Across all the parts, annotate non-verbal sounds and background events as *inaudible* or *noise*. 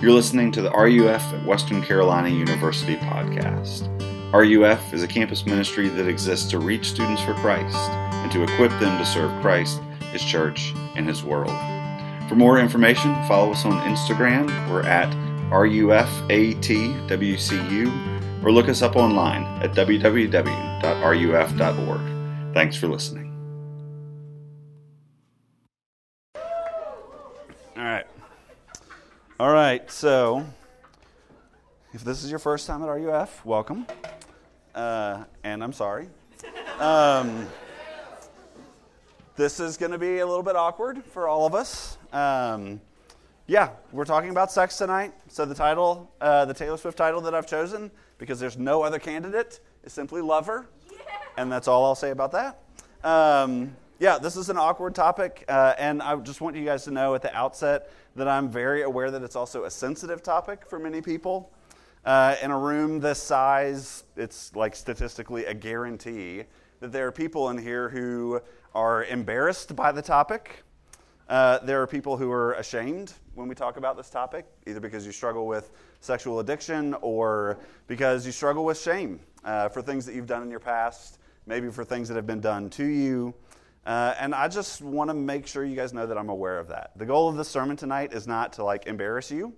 You're listening to the RUF at Western Carolina University podcast. RUF is a campus ministry that exists to reach students for Christ and to equip them to serve Christ, His church, and His world. For more information, follow us on Instagram. We're at RUFATWCU or look us up online at www.ruf.org. Thanks for listening. All right, so if this is your first time at RUF, welcome. Uh, and I'm sorry. Um, this is going to be a little bit awkward for all of us. Um, yeah, we're talking about sex tonight. So the title, uh, the Taylor Swift title that I've chosen, because there's no other candidate, is simply Lover. And that's all I'll say about that. Um, yeah, this is an awkward topic, uh, and I just want you guys to know at the outset that I'm very aware that it's also a sensitive topic for many people. Uh, in a room this size, it's like statistically a guarantee that there are people in here who are embarrassed by the topic. Uh, there are people who are ashamed when we talk about this topic, either because you struggle with sexual addiction or because you struggle with shame uh, for things that you've done in your past, maybe for things that have been done to you. Uh, and I just want to make sure you guys know that I'm aware of that. The goal of this sermon tonight is not to like embarrass you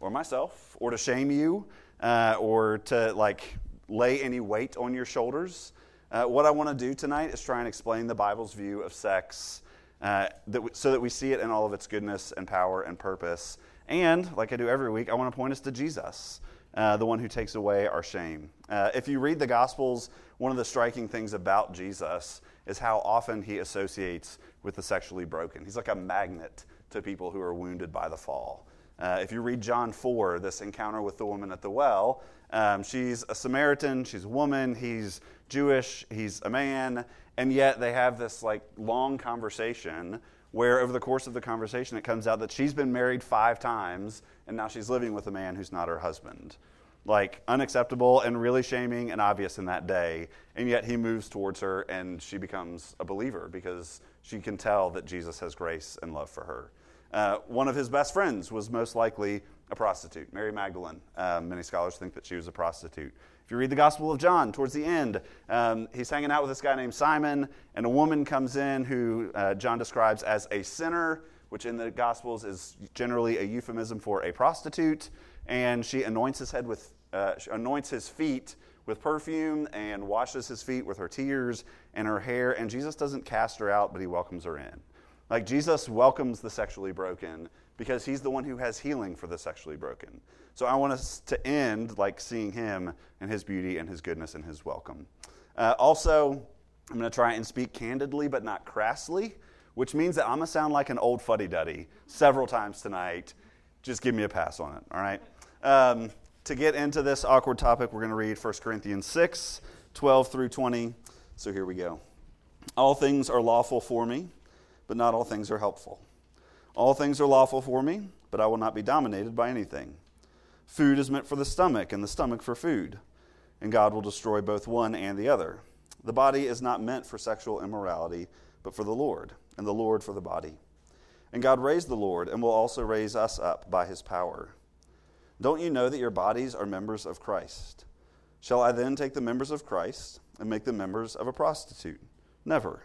or myself or to shame you uh, or to like lay any weight on your shoulders. Uh, what I want to do tonight is try and explain the Bible's view of sex uh, that w- so that we see it in all of its goodness and power and purpose. And, like I do every week, I want to point us to Jesus, uh, the one who takes away our shame. Uh, if you read the Gospels, one of the striking things about Jesus is how often he associates with the sexually broken. He's like a magnet to people who are wounded by the fall. Uh, if you read John 4, this encounter with the woman at the well, um, she's a Samaritan, she's a woman, he's Jewish, he's a man, and yet they have this like long conversation where over the course of the conversation it comes out that she's been married five times and now she's living with a man who's not her husband. Like unacceptable and really shaming and obvious in that day and yet he moves towards her and she becomes a believer because she can tell that jesus has grace and love for her. Uh, one of his best friends was most likely a prostitute mary magdalene. Um, many scholars think that she was a prostitute if you read the Gospel of John, towards the end, um, he's hanging out with this guy named Simon, and a woman comes in who uh, John describes as a sinner, which in the Gospels is generally a euphemism for a prostitute. And she anoints his head with, uh, anoints his feet with perfume and washes his feet with her tears and her hair. And Jesus doesn't cast her out, but he welcomes her in. Like Jesus welcomes the sexually broken because he's the one who has healing for the sexually broken. So I want us to end like seeing him and his beauty and his goodness and his welcome. Uh, also, I'm going to try and speak candidly but not crassly, which means that I'm going to sound like an old fuddy duddy several times tonight. Just give me a pass on it, all right? Um, to get into this awkward topic, we're going to read 1 Corinthians 6 12 through 20. So here we go. All things are lawful for me, but not all things are helpful. All things are lawful for me, but I will not be dominated by anything. Food is meant for the stomach, and the stomach for food, and God will destroy both one and the other. The body is not meant for sexual immorality, but for the Lord, and the Lord for the body. And God raised the Lord, and will also raise us up by his power. Don't you know that your bodies are members of Christ? Shall I then take the members of Christ and make them members of a prostitute? Never.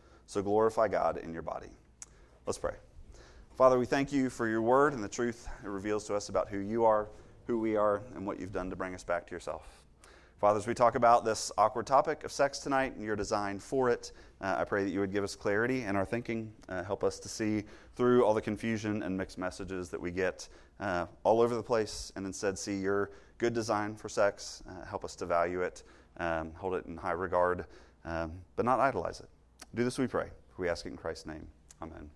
So glorify God in your body. Let's pray. Father, we thank you for your word and the truth it reveals to us about who you are, who we are, and what you've done to bring us back to yourself. Father, as we talk about this awkward topic of sex tonight and your design for it, uh, I pray that you would give us clarity in our thinking, uh, help us to see through all the confusion and mixed messages that we get uh, all over the place, and instead see your good design for sex. Uh, help us to value it, um, hold it in high regard, um, but not idolize it. Do this, we pray. We ask it in Christ's name. Amen.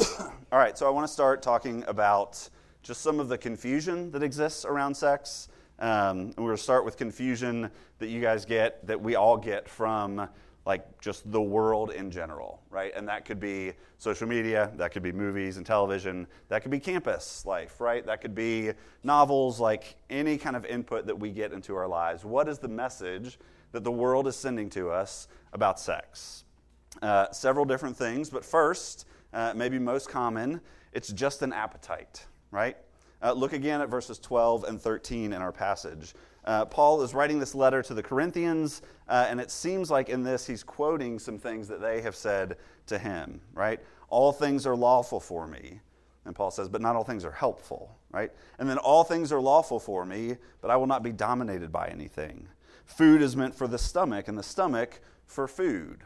*coughs* All right, so I want to start talking about just some of the confusion that exists around sex. Um, and we're going to start with confusion that you guys get, that we all get from like just the world in general, right? And that could be social media, that could be movies and television, that could be campus life, right? That could be novels, like any kind of input that we get into our lives. What is the message that the world is sending to us about sex? Uh, several different things, but first, uh, maybe most common, it's just an appetite, right? Uh, look again at verses 12 and 13 in our passage. Uh, Paul is writing this letter to the Corinthians, uh, and it seems like in this he's quoting some things that they have said to him, right? All things are lawful for me. And Paul says, but not all things are helpful, right? And then all things are lawful for me, but I will not be dominated by anything. Food is meant for the stomach, and the stomach for food,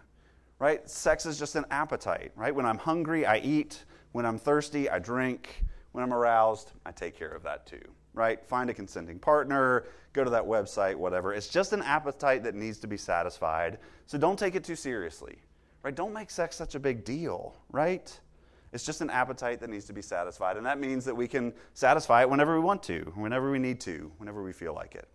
right? Sex is just an appetite, right? When I'm hungry, I eat. When I'm thirsty, I drink. When I'm aroused, I take care of that too, right? Find a consenting partner, go to that website, whatever. It's just an appetite that needs to be satisfied. So don't take it too seriously, right? Don't make sex such a big deal, right? It's just an appetite that needs to be satisfied. And that means that we can satisfy it whenever we want to, whenever we need to, whenever we feel like it.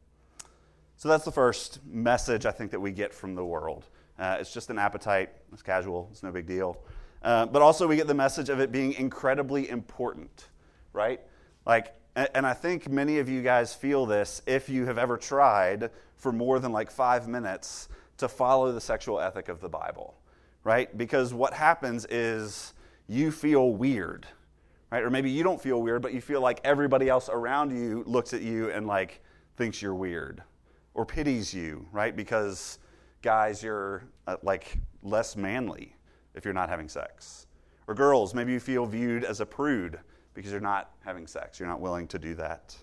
So that's the first message I think that we get from the world. Uh, it's just an appetite. It's casual. It's no big deal. Uh, but also, we get the message of it being incredibly important, right? Like, and I think many of you guys feel this if you have ever tried for more than like five minutes to follow the sexual ethic of the Bible, right? Because what happens is you feel weird, right? Or maybe you don't feel weird, but you feel like everybody else around you looks at you and like thinks you're weird or pities you, right? Because guys, you're uh, like less manly if you're not having sex. Or girls, maybe you feel viewed as a prude because you're not having sex. You're not willing to do that.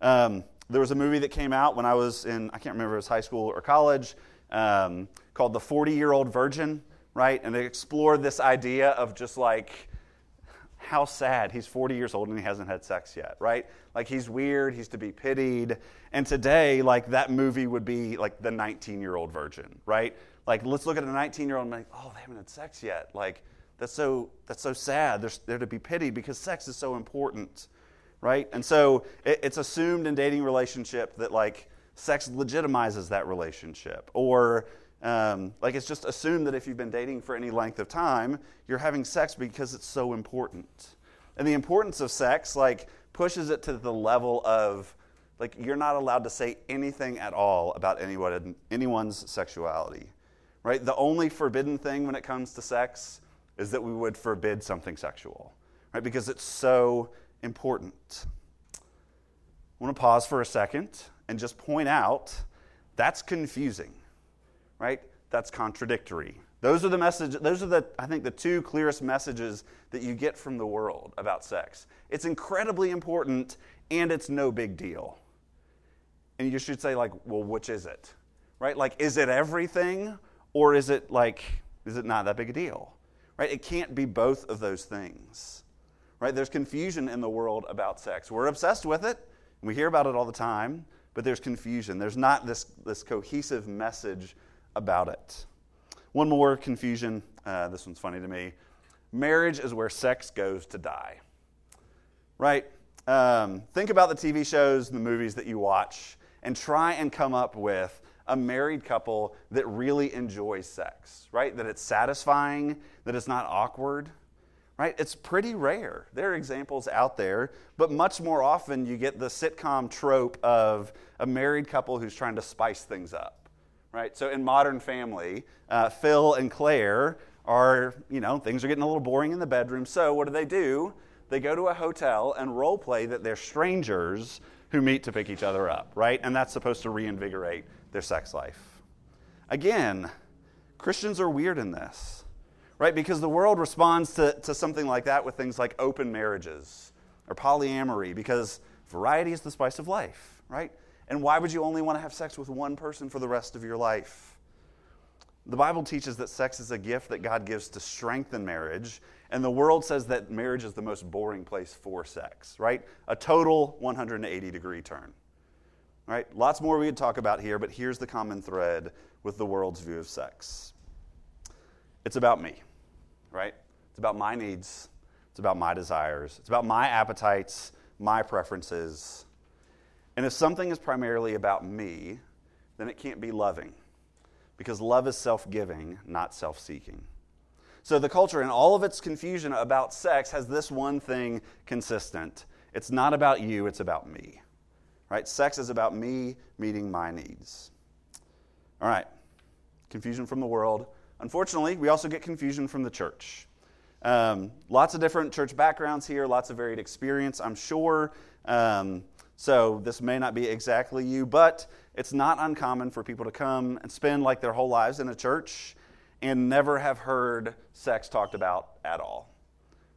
Um, there was a movie that came out when I was in, I can't remember if it was high school or college, um, called The 40 Year Old Virgin, right? And they explored this idea of just like, how sad he's 40 years old and he hasn't had sex yet, right? Like he's weird, he's to be pitied. And today, like that movie would be like the 19 year old virgin, right? Like let's look at a 19 year old and like, oh, they haven't had sex yet. Like that's so, that's so sad. They're, they're to be pitied because sex is so important, right? And so it, it's assumed in dating relationship that like sex legitimizes that relationship. Or um, like it's just assumed that if you've been dating for any length of time, you're having sex because it's so important. And the importance of sex like pushes it to the level of like you're not allowed to say anything at all about anyone, anyone's sexuality. Right? The only forbidden thing when it comes to sex is that we would forbid something sexual, right? Because it's so important. I want to pause for a second and just point out that's confusing, right? That's contradictory. Those are the message those are the I think the two clearest messages that you get from the world about sex. It's incredibly important and it's no big deal. And you should say like, well, which is it? Right? Like is it everything or is it like is it not that big a deal? Right? It can't be both of those things. Right? There's confusion in the world about sex. We're obsessed with it, we hear about it all the time, but there's confusion. There's not this, this cohesive message about it. One more confusion. Uh, this one's funny to me. Marriage is where sex goes to die. Right? Um, think about the TV shows and the movies that you watch and try and come up with a married couple that really enjoys sex, right? That it's satisfying, that it's not awkward, right? It's pretty rare. There are examples out there, but much more often you get the sitcom trope of a married couple who's trying to spice things up, right? So in Modern Family, uh, Phil and Claire are, you know, things are getting a little boring in the bedroom. So what do they do? They go to a hotel and role play that they're strangers who meet to pick each other up, right? And that's supposed to reinvigorate their sex life. Again, Christians are weird in this, right? Because the world responds to, to something like that with things like open marriages or polyamory, because variety is the spice of life, right? And why would you only want to have sex with one person for the rest of your life? The Bible teaches that sex is a gift that God gives to strengthen marriage, and the world says that marriage is the most boring place for sex, right? A total 180 degree turn. Right? Lots more we could talk about here, but here's the common thread with the world's view of sex. It's about me, right? It's about my needs. It's about my desires. It's about my appetites, my preferences. And if something is primarily about me, then it can't be loving because love is self giving, not self seeking. So the culture, in all of its confusion about sex, has this one thing consistent it's not about you, it's about me. Right? Sex is about me meeting my needs. All right. Confusion from the world. Unfortunately, we also get confusion from the church. Um, lots of different church backgrounds here, lots of varied experience, I'm sure. Um, so this may not be exactly you, but it's not uncommon for people to come and spend like their whole lives in a church and never have heard sex talked about at all.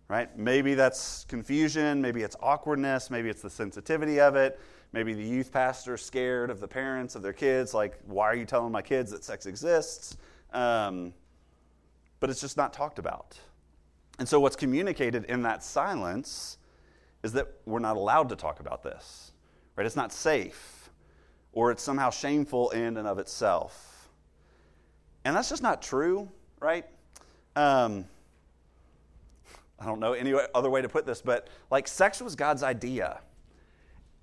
Right? Maybe that's confusion, maybe it's awkwardness, maybe it's the sensitivity of it, maybe the youth pastor scared of the parents of their kids, like, why are you telling my kids that sex exists? Um, but it's just not talked about. And so, what's communicated in that silence is that we're not allowed to talk about this, right? It's not safe, or it's somehow shameful in and of itself. And that's just not true, right? Um, I don't know any other way to put this, but like sex was God's idea,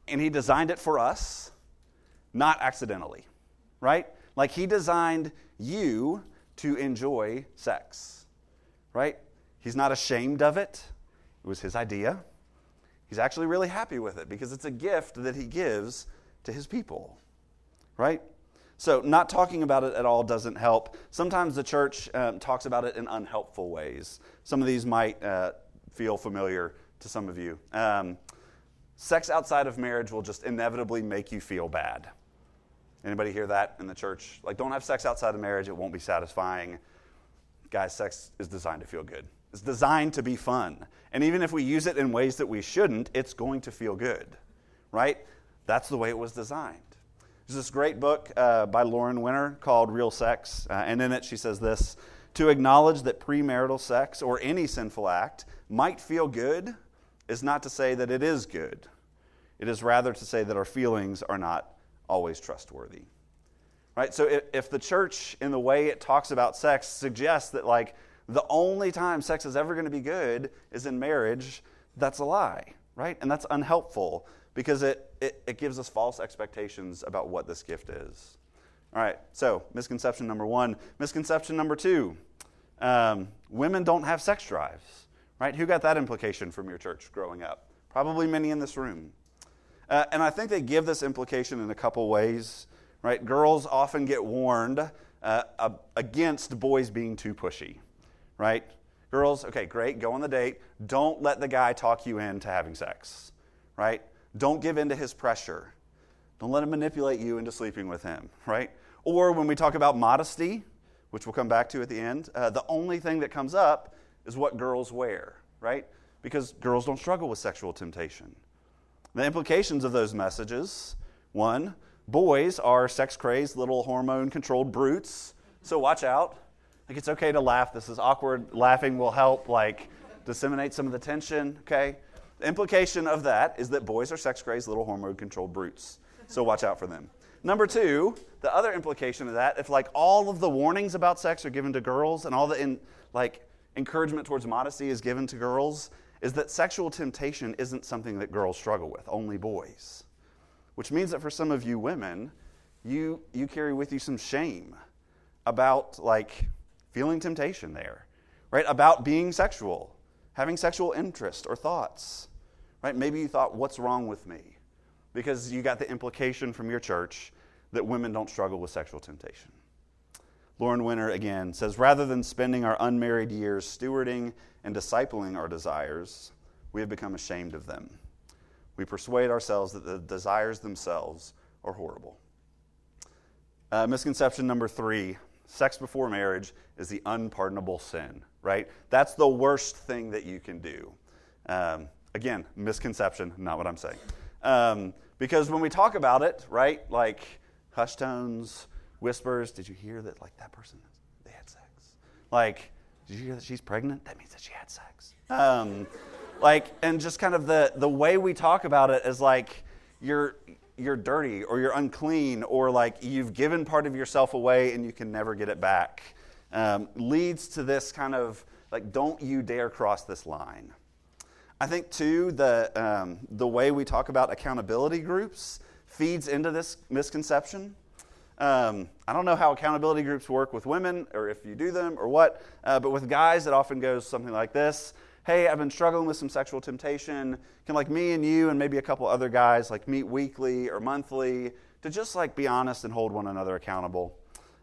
and He designed it for us, not accidentally, right? Like He designed you to enjoy sex, right? He's not ashamed of it. It was his idea. He's actually really happy with it because it's a gift that he gives to his people, right? So, not talking about it at all doesn't help. Sometimes the church um, talks about it in unhelpful ways. Some of these might uh, feel familiar to some of you. Um, sex outside of marriage will just inevitably make you feel bad. Anybody hear that in the church? Like, don't have sex outside of marriage, it won't be satisfying. Guys, sex is designed to feel good. It's designed to be fun. And even if we use it in ways that we shouldn't, it's going to feel good, right? That's the way it was designed. There's this great book uh, by Lauren Winner called Real Sex. Uh, and in it, she says this To acknowledge that premarital sex or any sinful act might feel good is not to say that it is good. It is rather to say that our feelings are not always trustworthy. Right? So if, if the church, in the way it talks about sex, suggests that, like, the only time sex is ever going to be good is in marriage, that's a lie, right? And that's unhelpful because it, it, it, gives us false expectations about what this gift is. All right, so misconception number one. Misconception number two um, women don't have sex drives, right? Who got that implication from your church growing up? Probably many in this room. Uh, and I think they give this implication in a couple ways, right? Girls often get warned uh, against boys being too pushy right? Girls, okay, great, go on the date. Don't let the guy talk you into having sex, right? Don't give in to his pressure. Don't let him manipulate you into sleeping with him, right? Or when we talk about modesty, which we'll come back to at the end, uh, the only thing that comes up is what girls wear, right? Because girls don't struggle with sexual temptation. The implications of those messages one, boys are sex crazed, little hormone controlled brutes, so watch out. Like it's okay to laugh. This is awkward. Laughing will help like disseminate some of the tension, okay? The implication of that is that boys are sex crazed little hormone controlled brutes. So watch out for them. Number two, the other implication of that, if like all of the warnings about sex are given to girls and all the in, like encouragement towards modesty is given to girls, is that sexual temptation isn't something that girls struggle with, only boys. Which means that for some of you women, you you carry with you some shame about like feeling temptation there, right? About being sexual, having sexual interest or thoughts, right? Maybe you thought, what's wrong with me? Because you got the implication from your church that women don't struggle with sexual temptation. Lauren Winner again says rather than spending our unmarried years stewarding and discipling our desires, we have become ashamed of them. We persuade ourselves that the desires themselves are horrible. Uh, misconception number three sex before marriage is the unpardonable sin, right? That's the worst thing that you can do. Um, again, misconception, not what I'm saying. Um, because when we talk about it, right, like hush tones, whispers, did you hear that, like, that person, they had sex? Like, did you hear that she's pregnant? That means that she had sex. Um, like, and just kind of the, the way we talk about it is like, you're, you're dirty or you're unclean or like you've given part of yourself away and you can never get it back um, leads to this kind of like, don't you dare cross this line. I think, too, the, um, the way we talk about accountability groups feeds into this misconception. Um, I don't know how accountability groups work with women or if you do them or what, uh, but with guys, it often goes something like this Hey, I've been struggling with some sexual temptation. Can like me and you and maybe a couple other guys like meet weekly or monthly to just like be honest and hold one another accountable?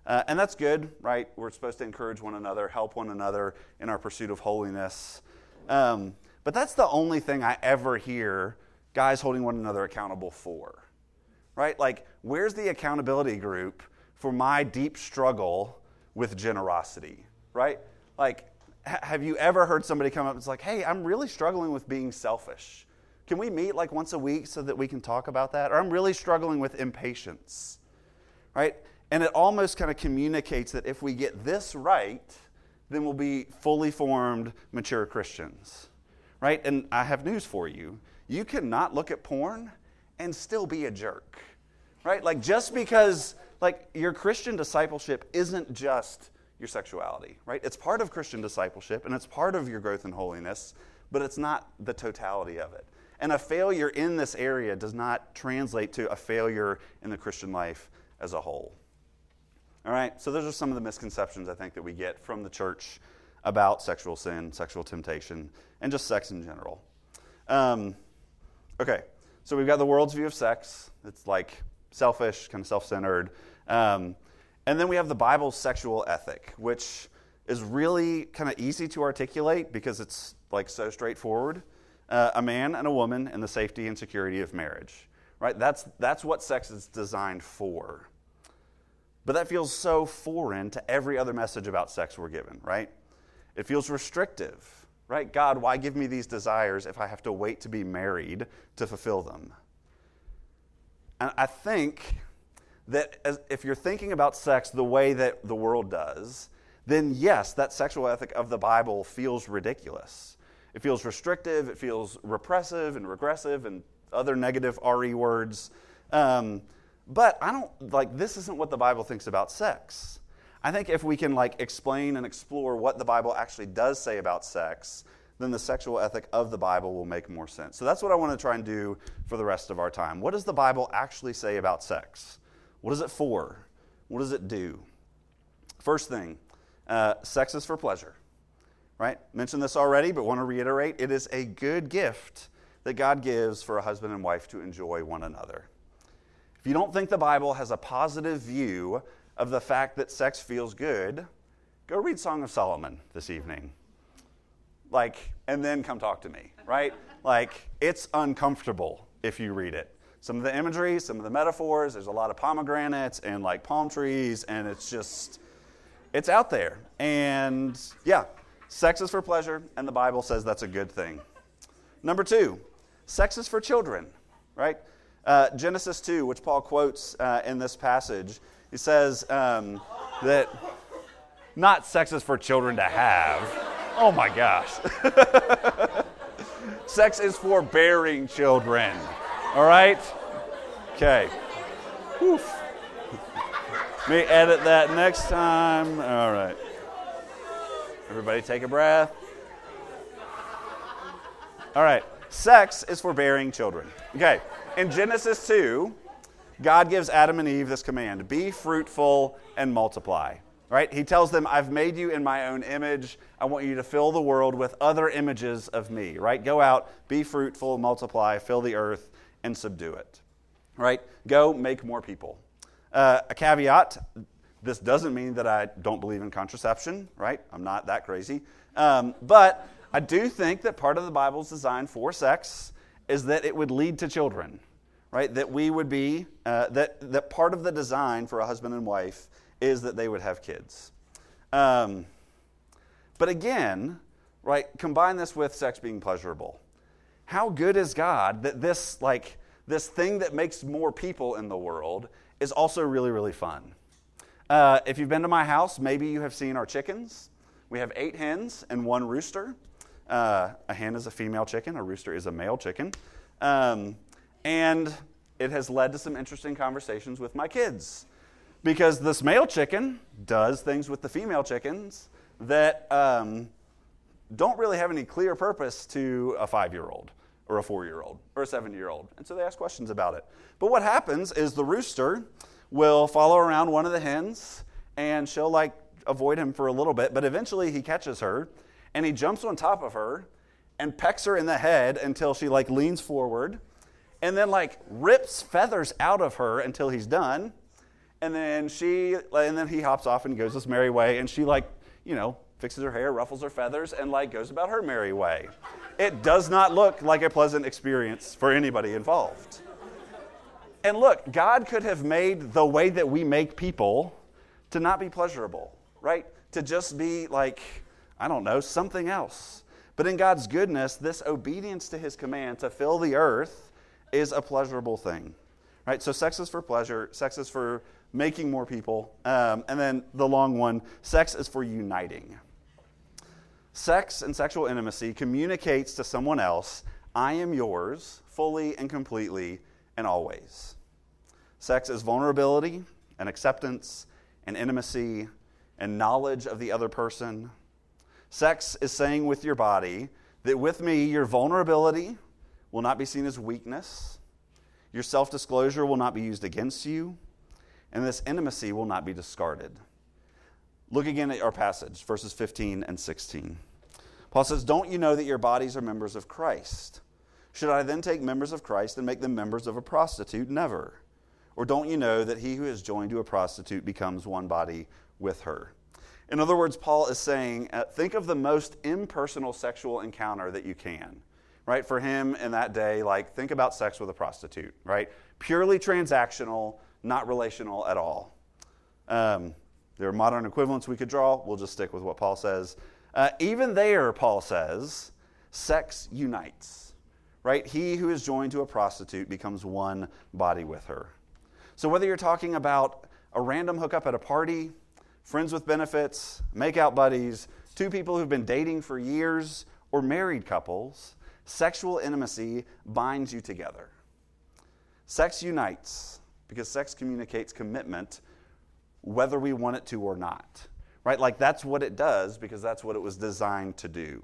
Uh, and that's good, right? We're supposed to encourage one another, help one another in our pursuit of holiness. Um, but that's the only thing I ever hear guys holding one another accountable for, right? Like, where's the accountability group for my deep struggle with generosity, right? Like, have you ever heard somebody come up and it's like, hey, I'm really struggling with being selfish. Can we meet like once a week so that we can talk about that? Or I'm really struggling with impatience, right? And it almost kind of communicates that if we get this right, then we'll be fully formed, mature Christians right? And I have news for you. You cannot look at porn and still be a jerk, right? Like just because like your Christian discipleship isn't just your sexuality, right? It's part of Christian discipleship and it's part of your growth in holiness, but it's not the totality of it. And a failure in this area does not translate to a failure in the Christian life as a whole. All right, so those are some of the misconceptions I think that we get from the church about sexual sin, sexual temptation, and just sex in general. Um, okay, so we've got the world's view of sex. It's like selfish, kind of self centered. Um, and then we have the Bible's sexual ethic, which is really kind of easy to articulate because it's like so straightforward. Uh, a man and a woman in the safety and security of marriage, right? That's, that's what sex is designed for. But that feels so foreign to every other message about sex we're given, right? It feels restrictive, right? God, why give me these desires if I have to wait to be married to fulfill them? And I think that as, if you're thinking about sex the way that the world does, then yes, that sexual ethic of the Bible feels ridiculous. It feels restrictive, it feels repressive and regressive and other negative RE words. Um, but I don't like this isn't what the Bible thinks about sex. I think if we can like explain and explore what the Bible actually does say about sex, then the sexual ethic of the Bible will make more sense. So that's what I want to try and do for the rest of our time. What does the Bible actually say about sex? What is it for? What does it do? First thing, uh, sex is for pleasure, right? Mentioned this already, but want to reiterate it is a good gift that God gives for a husband and wife to enjoy one another. If you don't think the Bible has a positive view of the fact that sex feels good, go read Song of Solomon this evening. Like, and then come talk to me, right? like, it's uncomfortable if you read it. Some of the imagery, some of the metaphors, there's a lot of pomegranates and like palm trees, and it's just, it's out there. And yeah, sex is for pleasure, and the Bible says that's a good thing. Number two, sex is for children, right? Uh, Genesis 2, which Paul quotes uh, in this passage, he says um, that not sex is for children to have. Oh my gosh. *laughs* sex is for bearing children. All right? Okay. Woof. May edit that next time. All right. Everybody take a breath. All right. Sex is for bearing children. Okay. In Genesis 2, God gives Adam and Eve this command be fruitful and multiply. Right? He tells them, I've made you in my own image. I want you to fill the world with other images of me. Right? Go out, be fruitful, multiply, fill the earth, and subdue it. Right? Go make more people. Uh, a caveat this doesn't mean that I don't believe in contraception, right? I'm not that crazy. Um, but I do think that part of the Bible's design for sex is that it would lead to children right? That we would be, uh, that, that part of the design for a husband and wife is that they would have kids. Um, but again, right, combine this with sex being pleasurable. How good is God that this, like, this thing that makes more people in the world is also really, really fun? Uh, if you've been to my house, maybe you have seen our chickens. We have eight hens and one rooster. Uh, a hen is a female chicken, a rooster is a male chicken. Um, and it has led to some interesting conversations with my kids. Because this male chicken does things with the female chickens that um, don't really have any clear purpose to a five year old or a four year old or a seven year old. And so they ask questions about it. But what happens is the rooster will follow around one of the hens and she'll like avoid him for a little bit, but eventually he catches her and he jumps on top of her and pecks her in the head until she like leans forward and then like rips feathers out of her until he's done. And then she and then he hops off and goes his merry way and she like, you know, fixes her hair, ruffles her feathers and like goes about her merry way. It does not look like a pleasant experience for anybody involved. And look, God could have made the way that we make people to not be pleasurable, right? To just be like, I don't know, something else. But in God's goodness, this obedience to his command to fill the earth is a pleasurable thing, right? So sex is for pleasure, sex is for making more people. Um, and then the long one sex is for uniting. Sex and sexual intimacy communicates to someone else, I am yours fully and completely and always. Sex is vulnerability and acceptance and intimacy and knowledge of the other person. Sex is saying with your body that with me, your vulnerability will not be seen as weakness, your self disclosure will not be used against you, and this intimacy will not be discarded. Look again at our passage, verses 15 and 16. Paul says, Don't you know that your bodies are members of Christ? Should I then take members of Christ and make them members of a prostitute? Never. Or don't you know that he who is joined to a prostitute becomes one body with her? In other words, Paul is saying, uh, think of the most impersonal sexual encounter that you can, right? For him in that day, like, think about sex with a prostitute, right? Purely transactional, not relational at all. Um, there are modern equivalents we could draw. We'll just stick with what Paul says. Uh, even there, Paul says, sex unites, right? He who is joined to a prostitute becomes one body with her. So whether you're talking about a random hookup at a party, friends with benefits, make-out buddies, two people who've been dating for years, or married couples, sexual intimacy binds you together. Sex unites because sex communicates commitment whether we want it to or not right? Like that's what it does because that's what it was designed to do.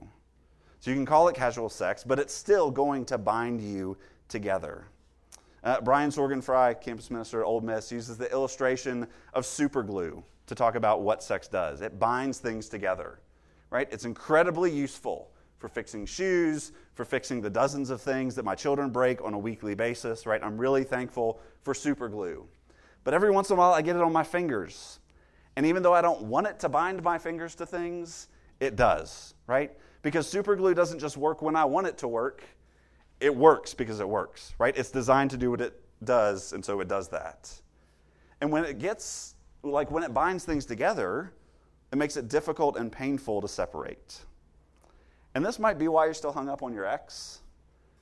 So you can call it casual sex, but it's still going to bind you together. Uh, Brian Sorgenfrey, campus minister at Ole Miss, uses the illustration of super glue to talk about what sex does. It binds things together, right? It's incredibly useful for fixing shoes, for fixing the dozens of things that my children break on a weekly basis, right? I'm really thankful for super glue. But every once in a while, I get it on my fingers and even though I don't want it to bind my fingers to things, it does, right? Because super glue doesn't just work when I want it to work, it works because it works, right? It's designed to do what it does, and so it does that. And when it gets, like when it binds things together, it makes it difficult and painful to separate. And this might be why you're still hung up on your ex,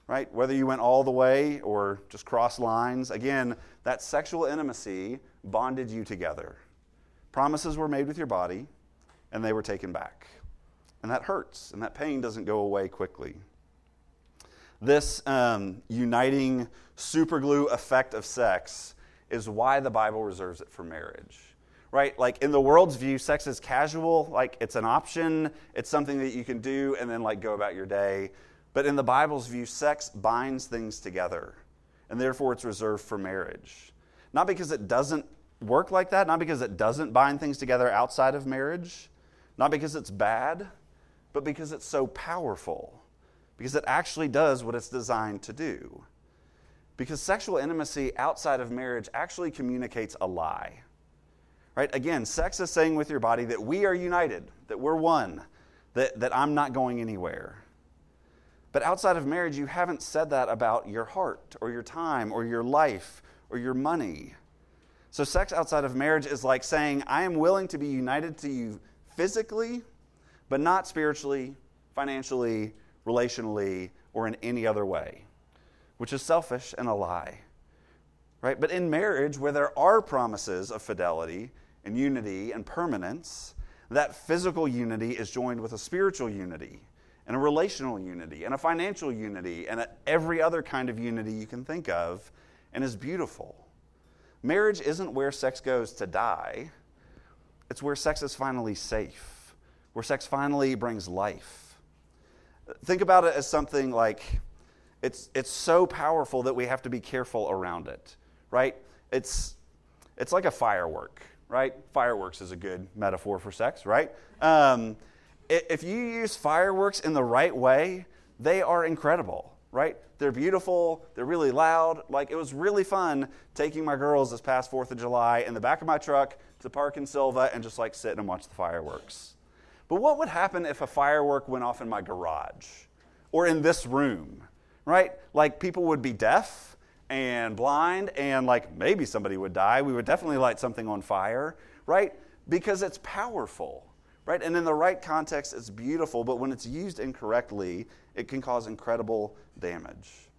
right? Whether you went all the way or just crossed lines. Again, that sexual intimacy bonded you together. Promises were made with your body, and they were taken back. And that hurts, and that pain doesn't go away quickly. This um, uniting superglue effect of sex is why the Bible reserves it for marriage. Right? Like in the world's view, sex is casual, like it's an option, it's something that you can do and then like go about your day. But in the Bible's view, sex binds things together, and therefore it's reserved for marriage. Not because it doesn't work like that, not because it doesn't bind things together outside of marriage, not because it's bad, but because it's so powerful, because it actually does what it's designed to do. Because sexual intimacy outside of marriage actually communicates a lie. Right? Again, sex is saying with your body that we are united, that we're one, that, that I'm not going anywhere. But outside of marriage, you haven't said that about your heart or your time or your life or your money. So, sex outside of marriage is like saying, I am willing to be united to you physically, but not spiritually, financially, relationally, or in any other way, which is selfish and a lie. Right? But in marriage, where there are promises of fidelity and unity and permanence, that physical unity is joined with a spiritual unity and a relational unity and a financial unity and a, every other kind of unity you can think of and is beautiful. Marriage isn't where sex goes to die, it's where sex is finally safe, where sex finally brings life. think about it as something like it's, it's so powerful that we have to be careful around it, right? It's, it's like a firework, right? Fireworks is a good metaphor for sex, right? Um, if you use fireworks in the right way, they are incredible, right? They're beautiful, they're really loud. Like, it was really fun taking my girls this past 4th of July in the back of my truck to park in Sylva and just like sit and watch the fireworks. But what would happen if a firework went off in my garage or in this room, right? Like, people would be deaf and blind, and like maybe somebody would die. We would definitely light something on fire, right? Because it's powerful right? And in the right context, it's beautiful, but when it's used incorrectly, it can cause incredible damage.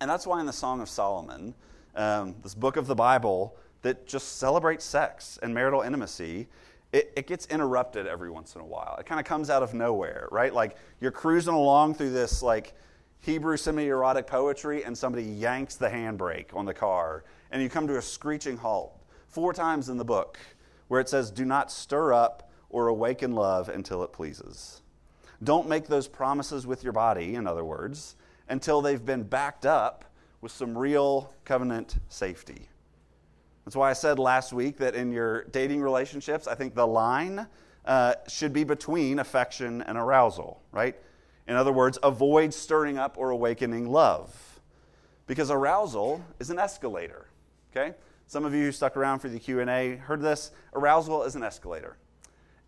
And that's why in the Song of Solomon, um, this book of the Bible that just celebrates sex and marital intimacy, it, it gets interrupted every once in a while. It kind of comes out of nowhere, right? Like you're cruising along through this like Hebrew semi-erotic poetry, and somebody yanks the handbrake on the car, and you come to a screeching halt. Four times in the book, where it says, "Do not stir up or awaken love until it pleases. Don't make those promises with your body, in other words, until they've been backed up with some real covenant safety. That's why I said last week that in your dating relationships, I think the line uh, should be between affection and arousal, right? In other words, avoid stirring up or awakening love. Because arousal is an escalator, okay? Some of you who stuck around for the Q&A heard this. Arousal is an escalator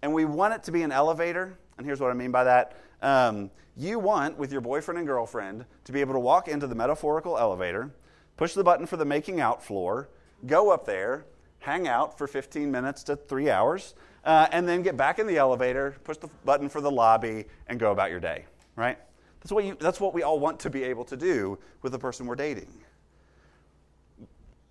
and we want it to be an elevator. And here's what I mean by that. Um, you want, with your boyfriend and girlfriend, to be able to walk into the metaphorical elevator, push the button for the making out floor, go up there, hang out for 15 minutes to three hours, uh, and then get back in the elevator, push the button for the lobby, and go about your day, right? That's what, you, that's what we all want to be able to do with the person we're dating.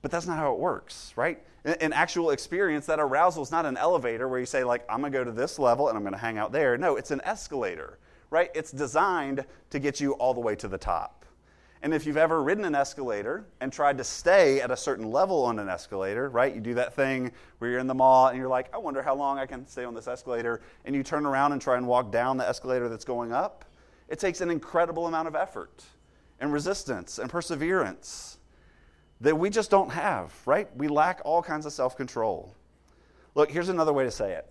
But that's not how it works, right? In, actual experience, that arousal is not an elevator where you say, like, I'm going to go to this level and I'm going to hang out there. No, it's an escalator, right? It's designed to get you all the way to the top. And if you've ever ridden an escalator and tried to stay at a certain level on an escalator, right? You do that thing where you're in the mall and you're like, I wonder how long I can stay on this escalator. And you turn around and try and walk down the escalator that's going up. It takes an incredible amount of effort and resistance and perseverance that we just don't have, right? We lack all kinds of self control. Look, here's another way to say it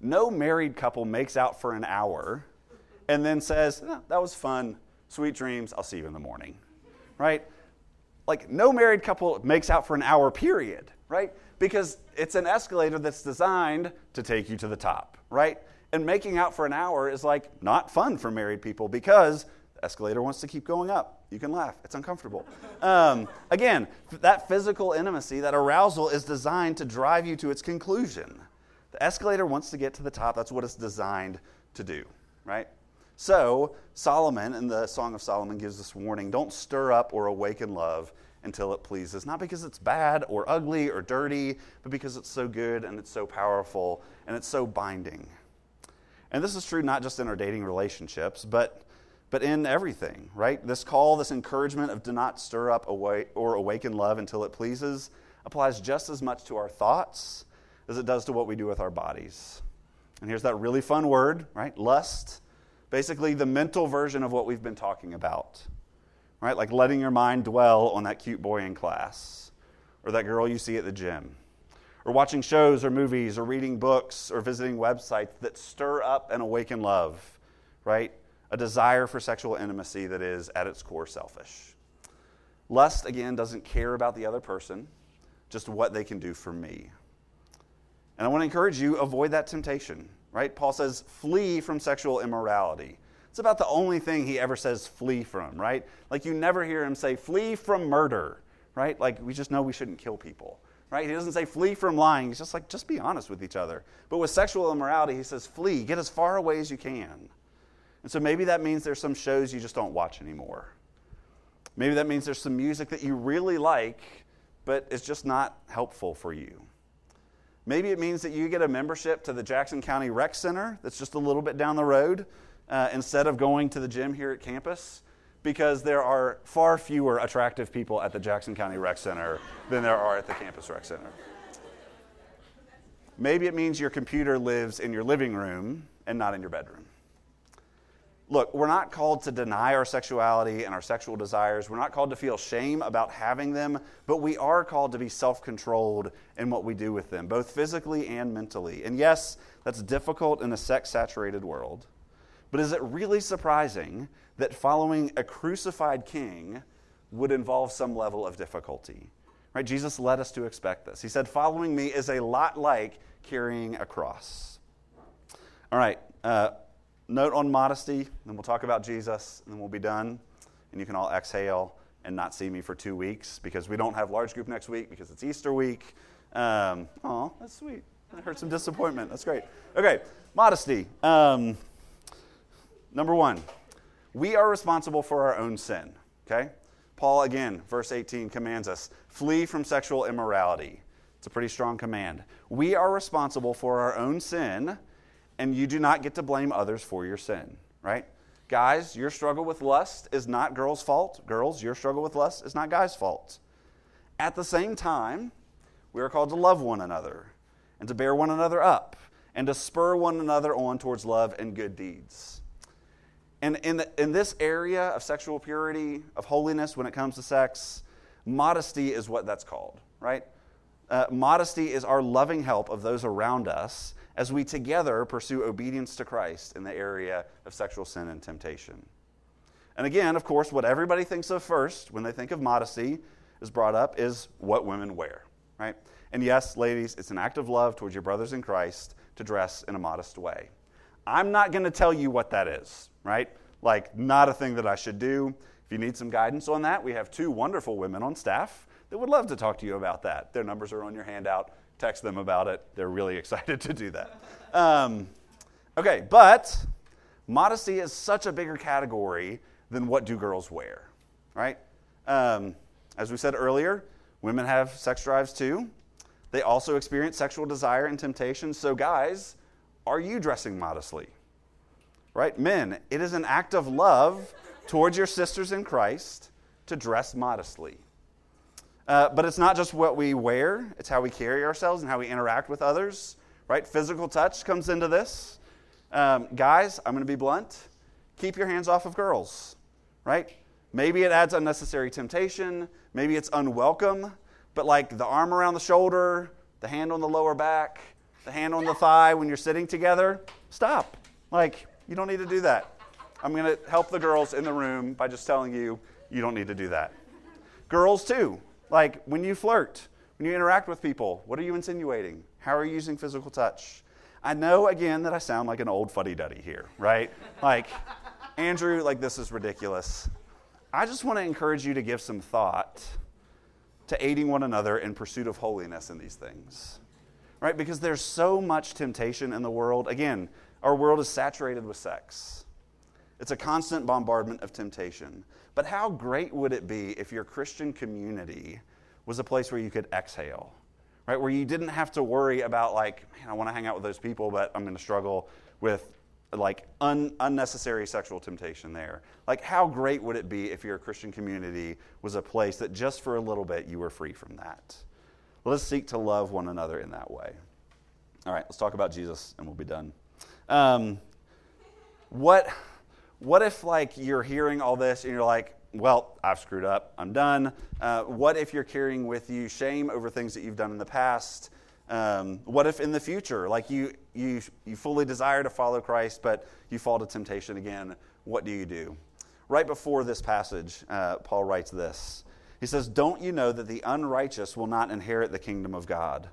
no married couple makes out for an hour and then says, oh, That was fun, sweet dreams, I'll see you in the morning, right? Like, no married couple makes out for an hour, period, right? Because it's an escalator that's designed to take you to the top, right? And making out for an hour is like not fun for married people because escalator wants to keep going up you can laugh. It's uncomfortable. Um, again, that physical intimacy, that arousal, is designed to drive you to its conclusion. The escalator wants to get to the top. That's what it's designed to do, right? So, Solomon in the Song of Solomon gives this warning don't stir up or awaken love until it pleases. Not because it's bad or ugly or dirty, but because it's so good and it's so powerful and it's so binding. And this is true not just in our dating relationships, but but in everything, right? This call, this encouragement of do not stir up or awaken love until it pleases applies just as much to our thoughts as it does to what we do with our bodies. And here's that really fun word, right? Lust. Basically, the mental version of what we've been talking about, right? Like letting your mind dwell on that cute boy in class or that girl you see at the gym or watching shows or movies or reading books or visiting websites that stir up and awaken love, right? A desire for sexual intimacy that is at its core selfish. Lust, again, doesn't care about the other person, just what they can do for me. And I want to encourage you avoid that temptation, right? Paul says, flee from sexual immorality. It's about the only thing he ever says flee from, right? Like you never hear him say flee from murder, right? Like we just know we shouldn't kill people, right? He doesn't say flee from lying. He's just like, just be honest with each other. But with sexual immorality, he says flee, get as far away as you can. And so maybe that means there's some shows you just don't watch anymore. Maybe that means there's some music that you really like, but it's just not helpful for you. Maybe it means that you get a membership to the Jackson County Rec Center that's just a little bit down the road uh, instead of going to the gym here at campus because there are far fewer attractive people at the Jackson County Rec Center than there are at the campus rec center. Maybe it means your computer lives in your living room and not in your bedroom. Look, we're not called to deny our sexuality and our sexual desires. We're not called to feel shame about having them, but we are called to be self controlled in what we do with them, both physically and mentally. And yes, that's difficult in a sex saturated world. But is it really surprising that following a crucified king would involve some level of difficulty? Right? Jesus led us to expect this. He said, Following me is a lot like carrying a cross. All right. Uh, note on modesty, then we'll talk about Jesus, and then we'll be done. And you can all exhale and not see me for two weeks because we don't have large group next week because it's Easter week. Um, oh, that's sweet. I heard some disappointment. That's great. Okay, modesty. Um, number one, we are responsible for our own sin. Okay? Paul, again, verse 18, commands us flee from sexual immorality. It's a pretty strong command. We are responsible for our own sin and you do not get to blame others for your sin, right? Guys, your struggle with lust is not girls' fault. Girls, your struggle with lust is not guys' fault. At the same time, we are called to love one another and to bear one another up and to spur one another on towards love and good deeds. And in, the, in this area of sexual purity, of holiness when it comes to sex, modesty is what that's called, right? Uh, modesty is our loving help of those around us as we together pursue obedience to Christ in the area of sexual sin and temptation. And again, of course, what everybody thinks of first when they think of modesty is brought up is what women wear, right? And yes, ladies, it's an act of love towards your brothers in Christ to dress in a modest way. I'm not going to tell you what that is, right? Like, not a thing that I should do. If you need some guidance on that, we have two wonderful women on staff that would love to talk to you about that. Their numbers are on your handout text them about it. They're really *laughs* excited to do that. Um, okay, but modesty is such a bigger category than what do girls wear, right? Um, as we said earlier, women have sex drives too. They also experience sexual desire and temptation. So, guys, are you dressing modestly? Right? Men, it is an act of love towards your sisters in Christ to dress modestly. Uh, but it's not just what we wear, it's how we carry ourselves and how we interact with others, right? Physical touch comes into this. Um, guys, I'm going to be blunt. Keep your hands off of girls, right? Maybe it adds unnecessary temptation, maybe it's unwelcome, but like the arm around the shoulder, the hand on the lower back, the hand on the thigh when you're sitting together, stop. Like, you don't need to do that. I'm going to help the girls in the room by just telling you, you don't need to do that. Girls, too, like when you flirt, when you interact with people, what are you insinuating? How are you using physical touch? I know again that I sound like an old fuddy duddy here, right? like, Andrew, like this is ridiculous. I just want to encourage you to give some thought to aiding one another in pursuit of holiness in these things, right? Because there's so much temptation in the world. Again, our world is saturated with sex. It's a constant bombardment of temptation. But how great would it be if your Christian community was a place where you could exhale, right? Where you didn't have to worry about, like, man, I want to hang out with those people, but I'm going to struggle with like un- unnecessary sexual temptation there. Like, how great would it be if your Christian community was a place that just for a little bit you were free from that? Let us seek to love one another in that way. All right, let's talk about Jesus and we'll be done. Um, what what if, like, you're hearing all this and you're like, well, I've screwed up. I'm done. Uh, what if you're carrying with you shame over things that you've done in the past? Um, what if in the future, like you, you, you fully desire to follow Christ, but you fall to temptation again? What do you do? Right before this passage, uh, Paul writes this. He says, Don't you know that the unrighteous will not inherit the kingdom of God?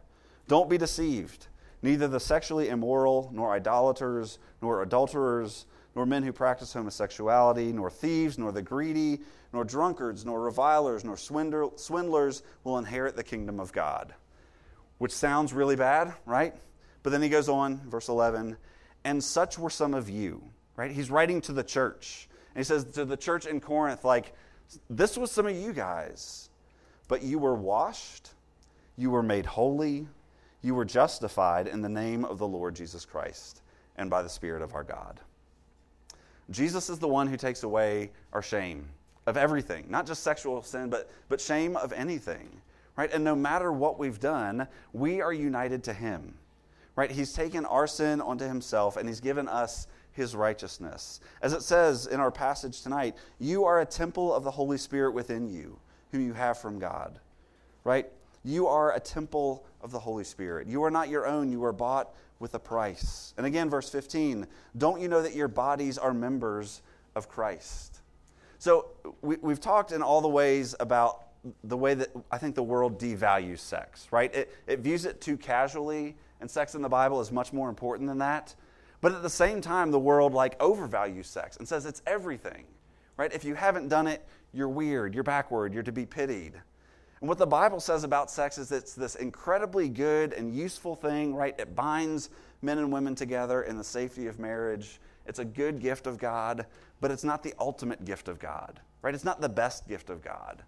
Don't be deceived. Neither the sexually immoral, nor idolaters, nor adulterers, nor men who practice homosexuality, nor thieves, nor the greedy, nor drunkards, nor revilers, nor swindlers will inherit the kingdom of God. Which sounds really bad, right? But then he goes on, verse 11, and such were some of you, right? He's writing to the church. And he says to the church in Corinth, like, this was some of you guys, but you were washed, you were made holy, you were justified in the name of the Lord Jesus Christ and by the Spirit of our God. Jesus is the one who takes away our shame of everything, not just sexual sin, but, but shame of anything, right? And no matter what we've done, we are united to Him, right? He's taken our sin onto Himself and He's given us his righteousness. As it says in our passage tonight, you are a temple of the Holy Spirit within you, whom you have from God. Right? You are a temple of the Holy Spirit. You are not your own, you are bought with a price. And again, verse 15 don't you know that your bodies are members of Christ? So we, have talked in all the ways about the way that I think the world devalues sex, right? It, it views it too casually, and sex in the Bible is much more important than that. But at the same time, the world like overvalues sex and says it's everything, right? If you haven't done it, you're weird, you're backward, you're to be pitied. And what the Bible says about sex is it's this incredibly good and useful thing, right? It binds men and women together in the safety of marriage. It's a good gift of God, but it's not the ultimate gift of God, right? It's not the best gift of God.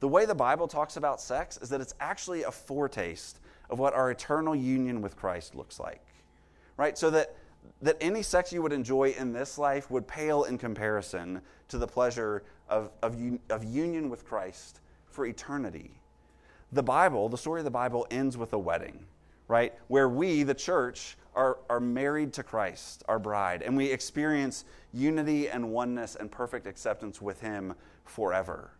The way the Bible talks about sex is that it's actually a foretaste of what our eternal union with Christ looks like, right? So that that any sex you would enjoy in this life would pale in comparison to the pleasure of, of, of union with Christ for eternity. The Bible, the story of the Bible, ends with a wedding, right? Where we, the church, are, are married to Christ, our bride, and we experience unity and oneness and perfect acceptance with Him forever,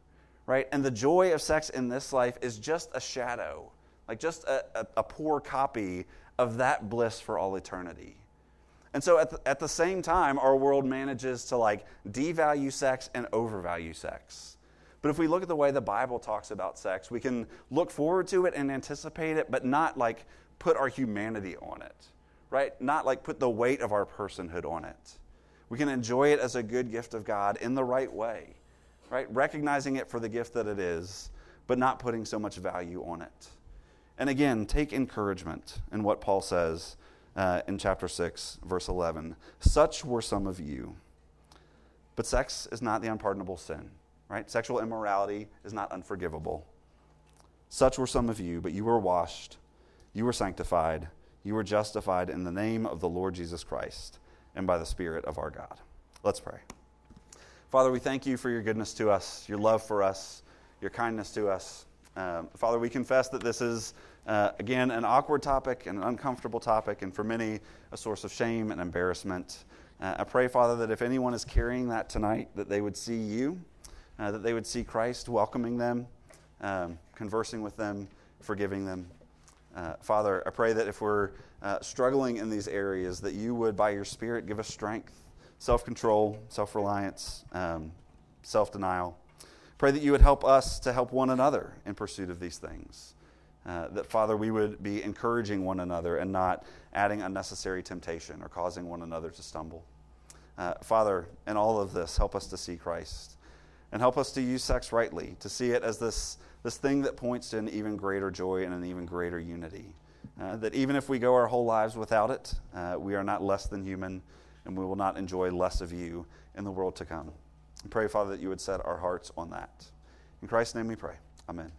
right? And the joy of sex in this life is just a shadow, like just a, a, a poor copy of that bliss for all eternity. And so at the, at the same time, our world manages to like devalue sex and overvalue sex. But if we look at the way the Bible talks about sex, we can look forward to it and anticipate it, but not like put our humanity on it, right? Not like put the weight of our personhood on it. We can enjoy it as a good gift of God in the right way, right? Recognizing it for the gift that it is, but not putting so much value on it. And again, take encouragement in what Paul says uh, in chapter 6, verse 11. Such were some of you. But sex is not the unpardonable sin right? Sexual immorality is not unforgivable. Such were some of you, but you were washed, you were sanctified, you were justified in the name of the Lord Jesus Christ and by the Spirit of our God. Let's pray. Father, we thank you for your goodness to us, your love for us, your kindness to us. Um, Father, we confess that this is, uh, again, an awkward topic and an uncomfortable topic, and for many, a source of shame and embarrassment. Uh, I pray, Father, that if anyone is carrying that tonight, that they would see you uh, that they would see Christ welcoming them, um, conversing with them, forgiving them. Uh, Father, I pray that if we're uh, struggling in these areas, that you would, by your Spirit, give us strength, self control, self reliance, um, self denial. Pray that you would help us to help one another in pursuit of these things. Uh, that, Father, we would be encouraging one another and not adding unnecessary temptation or causing one another to stumble. Uh, Father, in all of this, help us to see Christ and help us to use sex rightly, to see it as this, this thing that points to an even greater joy and an even greater unity. Uh, that even if we go our whole lives without it, uh, we are not less than human, and we will not enjoy less of you in the world to come. I pray, Father, that you would set our hearts on that. In Christ's name we pray. Amen.